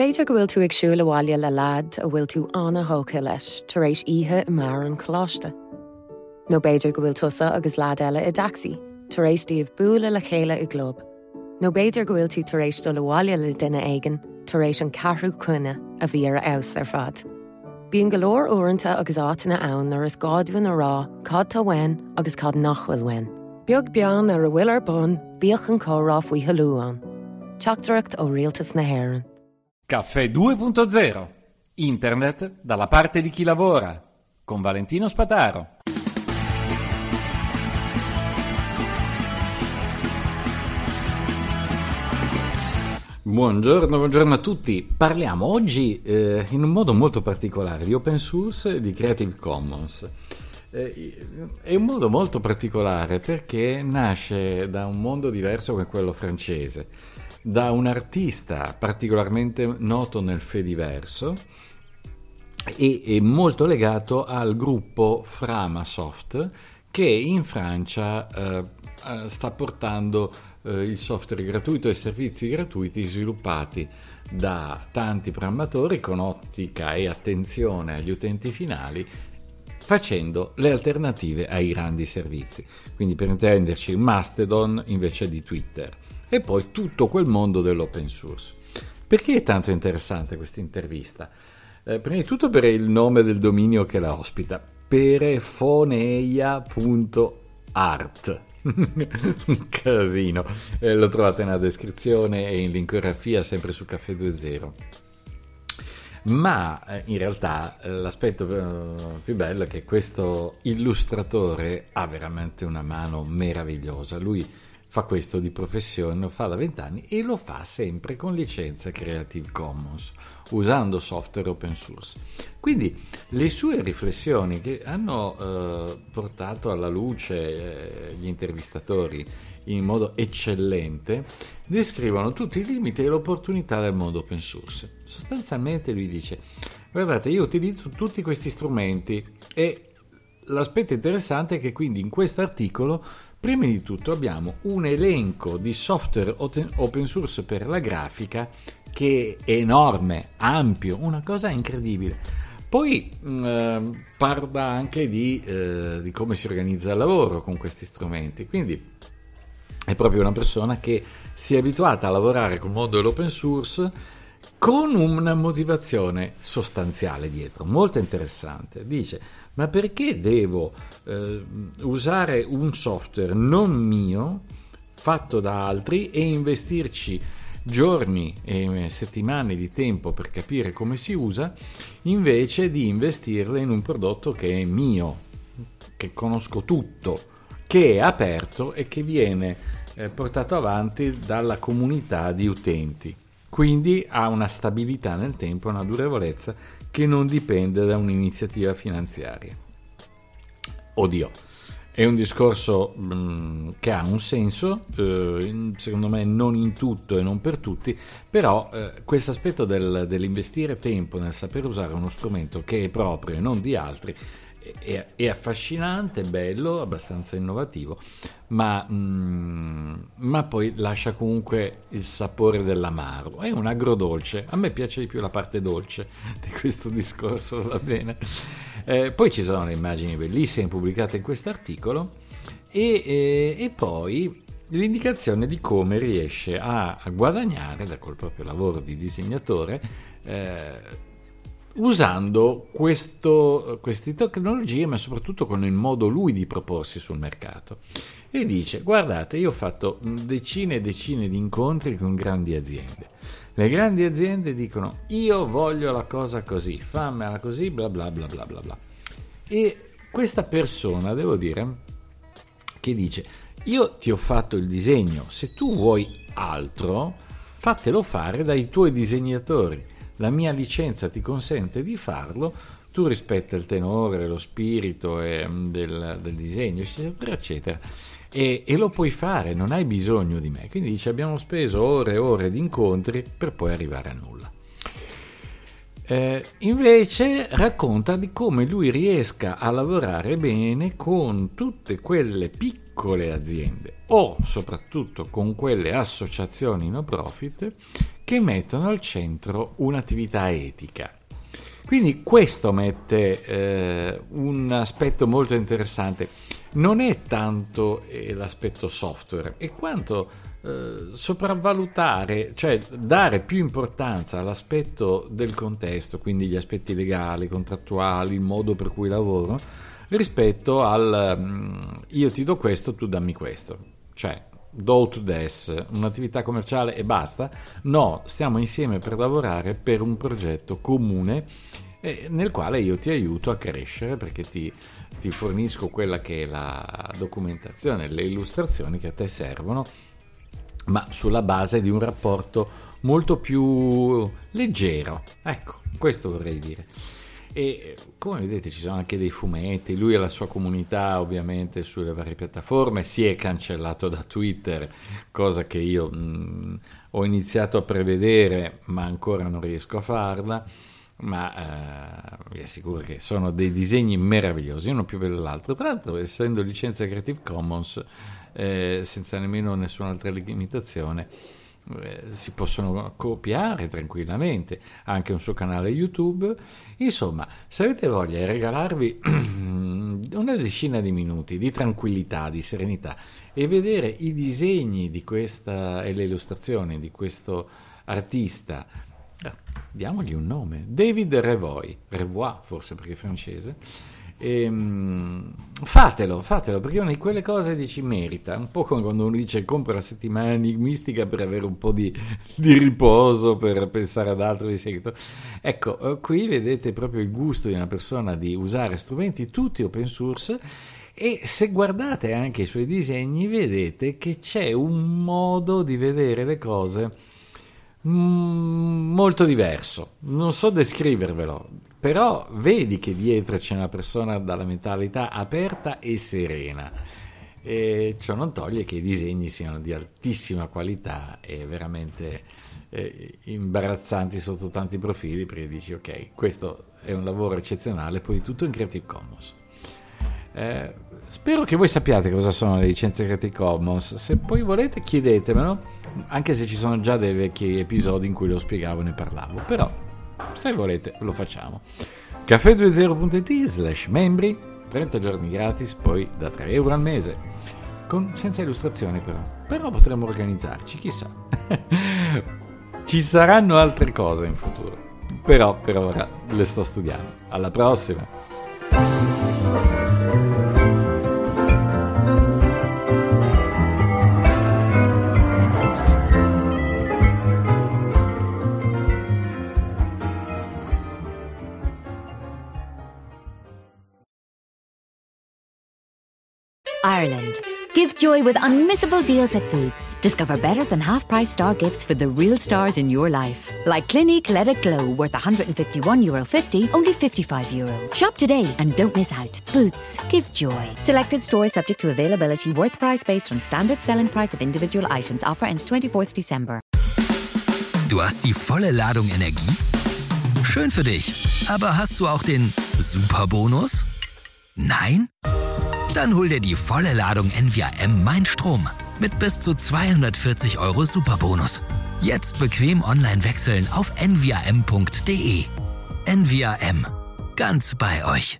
Beiidir go bhfuil tú ag siúla bháile le lad a bhfuil tú anna hócha leis tar éis ihe i mar an chláiste. nó béidir go bhfuil tusa agus lád eile i daxi, tar éis tíobh buúla le chéile i glob. nó béidir go bhfuil tú tar éis do le bháile le duine aigen tar éis an carthú chuine a bhí ar aus ar fad. Bíon golóir uanta agus átainna ann ar is gáidhann a rá cad tá bhain agus cad nachhfuil wein. Beag bean ar a bhfuil ar bon bíoch an córá faoi heúán. Teachtarachtt ó rialtas na haan. Caffè 2.0 Internet dalla parte di chi lavora con Valentino Spataro. Buongiorno, buongiorno, a tutti. Parliamo oggi eh, in un modo molto particolare di open source e di Creative Commons. Eh, è un modo molto particolare perché nasce da un mondo diverso che quello francese, da un artista particolarmente noto nel Fediverso e è molto legato al gruppo Framasoft che in Francia eh, eh sta portando eh, il software gratuito e servizi gratuiti sviluppati da tanti programmatori con ottica e attenzione agli utenti finali facendo le alternative ai grandi servizi. Quindi per intenderci Mastodon invece di Twitter e poi tutto quel mondo dell'open source. Perché è tanto interessante questa intervista? Eh, prima di tutto per il nome del dominio che la ospita, perefoneia.art un casino. Eh, lo trovate nella descrizione e in linkografia sempre su Caffè 2.0. Ma eh, in realtà eh, l'aspetto eh, più bello è che questo illustratore ha veramente una mano meravigliosa. Lui fa questo di professione, lo fa da vent'anni e lo fa sempre con licenza Creative Commons, usando software open source. Quindi le sue riflessioni che hanno eh, portato alla luce eh, gli intervistatori in modo eccellente descrivono tutti i limiti e le opportunità del mondo open source. Sostanzialmente lui dice, guardate, io utilizzo tutti questi strumenti e l'aspetto interessante è che quindi in questo articolo Prima di tutto abbiamo un elenco di software open source per la grafica che è enorme, ampio, una cosa incredibile. Poi eh, parla anche di, eh, di, come si organizza il lavoro con questi strumenti, quindi è proprio una persona che si è abituata a lavorare con il mondo dell'open source con una motivazione sostanziale dietro, molto interessante. Dice, ma perché devo eh, usare un software non mio, fatto da altri, e investirci giorni e settimane di tempo per capire come si usa, invece di investirle in un prodotto che è mio, che conosco tutto, che è aperto e che viene eh, portato avanti dalla comunità di utenti. Quindi ha una stabilità nel tempo, una durevolezza che non dipende da un'iniziativa finanziaria. Oddio, è un discorso mh, mm, che ha un senso, eh, secondo me non in tutto e non per tutti, però eh, questo aspetto del, dell'investire tempo nel saper usare uno strumento che è proprio e non di altri è, è affascinante, bello, abbastanza innovativo, ma, mm, ma, poi lascia comunque il sapore dell'amaro. È un agrodolce. A me piace di più la parte dolce di questo discorso, va bene. Eh, poi ci sono le immagini bellissime pubblicate in questo articolo e, e, e poi l'indicazione di come riesce a, a, guadagnare da col proprio lavoro di disegnatore. Eh, usando questo, queste tecnologie, ma soprattutto con il modo lui di proporsi sul mercato. E dice: Guardate, io ho fatto decine e decine di incontri con grandi aziende. Le grandi aziende dicono: Io voglio la cosa così, fammela così, bla bla bla bla bla bla. E questa persona, devo dire, che dice: Io ti ho fatto il disegno, se tu vuoi altro, fatelo fare dai tuoi disegnatori la mia licenza ti consente di farlo, tu rispetta il tenore, lo spirito eh, del, del, disegno, eccetera, eccetera. E, e, lo puoi fare, non hai bisogno di me. Quindi dice abbiamo speso ore e ore di incontri per poi arrivare a nulla. Eh, invece racconta di come lui riesca a lavorare bene con tutte quelle piccole aziende o soprattutto con quelle associazioni no profit che mettono al centro un'attività etica. Quindi questo mette eh, un aspetto molto interessante. Non è tanto eh, l'aspetto software, è quanto eh, sopravvalutare, cioè dare più importanza all'aspetto del contesto, quindi gli aspetti legali, contrattuali, il modo per cui lavoro, rispetto al um, io ti do questo, tu dammi questo. Cioè, do to des, un'attività commerciale e basta. No, stiamo insieme per lavorare per un progetto comune eh, nel quale io ti aiuto a crescere perché ti, ti fornisco quella che è la documentazione, le illustrazioni che a te servono, ma sulla base di un rapporto molto più leggero. Ecco, questo vorrei dire. E come vedete ci sono anche dei fumetti, lui e la sua comunità ovviamente sulle varie piattaforme, si è cancellato da Twitter, cosa che io mh, ho iniziato a prevedere ma ancora non riesco a farla, ma eh, vi assicuro che sono dei disegni meravigliosi, uno più bello dell'altro, tra l'altro essendo licenza Creative Commons eh, senza nemmeno nessun'altra limitazione eh, si possono copiare tranquillamente, anche un suo canale YouTube. Insomma, se avete voglia di regalarvi una decina di minuti di tranquillità, di serenità e vedere i disegni di questa e le illustrazioni di questo artista, diamogli un nome, David Revoy, Revoy forse perché è francese, e, um, fatelo, fatelo, perché una di quelle cose dici merita, un po' come quando uno dice compra la settimana enigmistica per avere un po' di, di riposo, per pensare ad altro di seguito. Ecco, eh, qui vedete proprio il gusto di una persona di usare strumenti tutti open source e se guardate anche i suoi disegni vedete che c'è un modo di vedere le cose molto diverso. Non so descrivervelo però vedi che dietro c'è una persona dalla mentalità aperta e serena. E ciò non toglie che i disegni siano di altissima qualità e veramente eh, imbarazzanti sotto tanti profili perché dici ok, questo è un lavoro eccezionale, poi tutto in Creative Commons. Eh, spero che voi sappiate cosa sono le licenze Creative Commons, se poi volete chiedetemelo, anche se ci sono già dei vecchi episodi in cui lo spiegavo e ne parlavo, però se volete lo facciamo. caffè20.it slash membri, 30 giorni gratis, poi da 3 euro al mese. Con, senza illustrazioni però. Però potremmo organizzarci, chissà. Ci saranno altre cose in futuro. Però per ora le sto studiando. Alla prossima! Ireland. Give joy with unmissable deals at Boots. Discover better than half price star gifts for the real stars in your life. Like Clinique Let It Glow, worth €151.50, Euro only €55. Euro. Shop today and don't miss out. Boots. Give joy. Selected stores subject to availability, worth price based on standard selling price of individual items. Offer ends 24th December. Du hast die volle Ladung Energie? Schön für dich. Aber hast du auch den Superbonus? Nein? Dann hol dir die volle Ladung NVM Mein Strom mit bis zu 240 Euro Superbonus. Jetzt bequem online wechseln auf nvm.de. NVM. Ganz bei euch.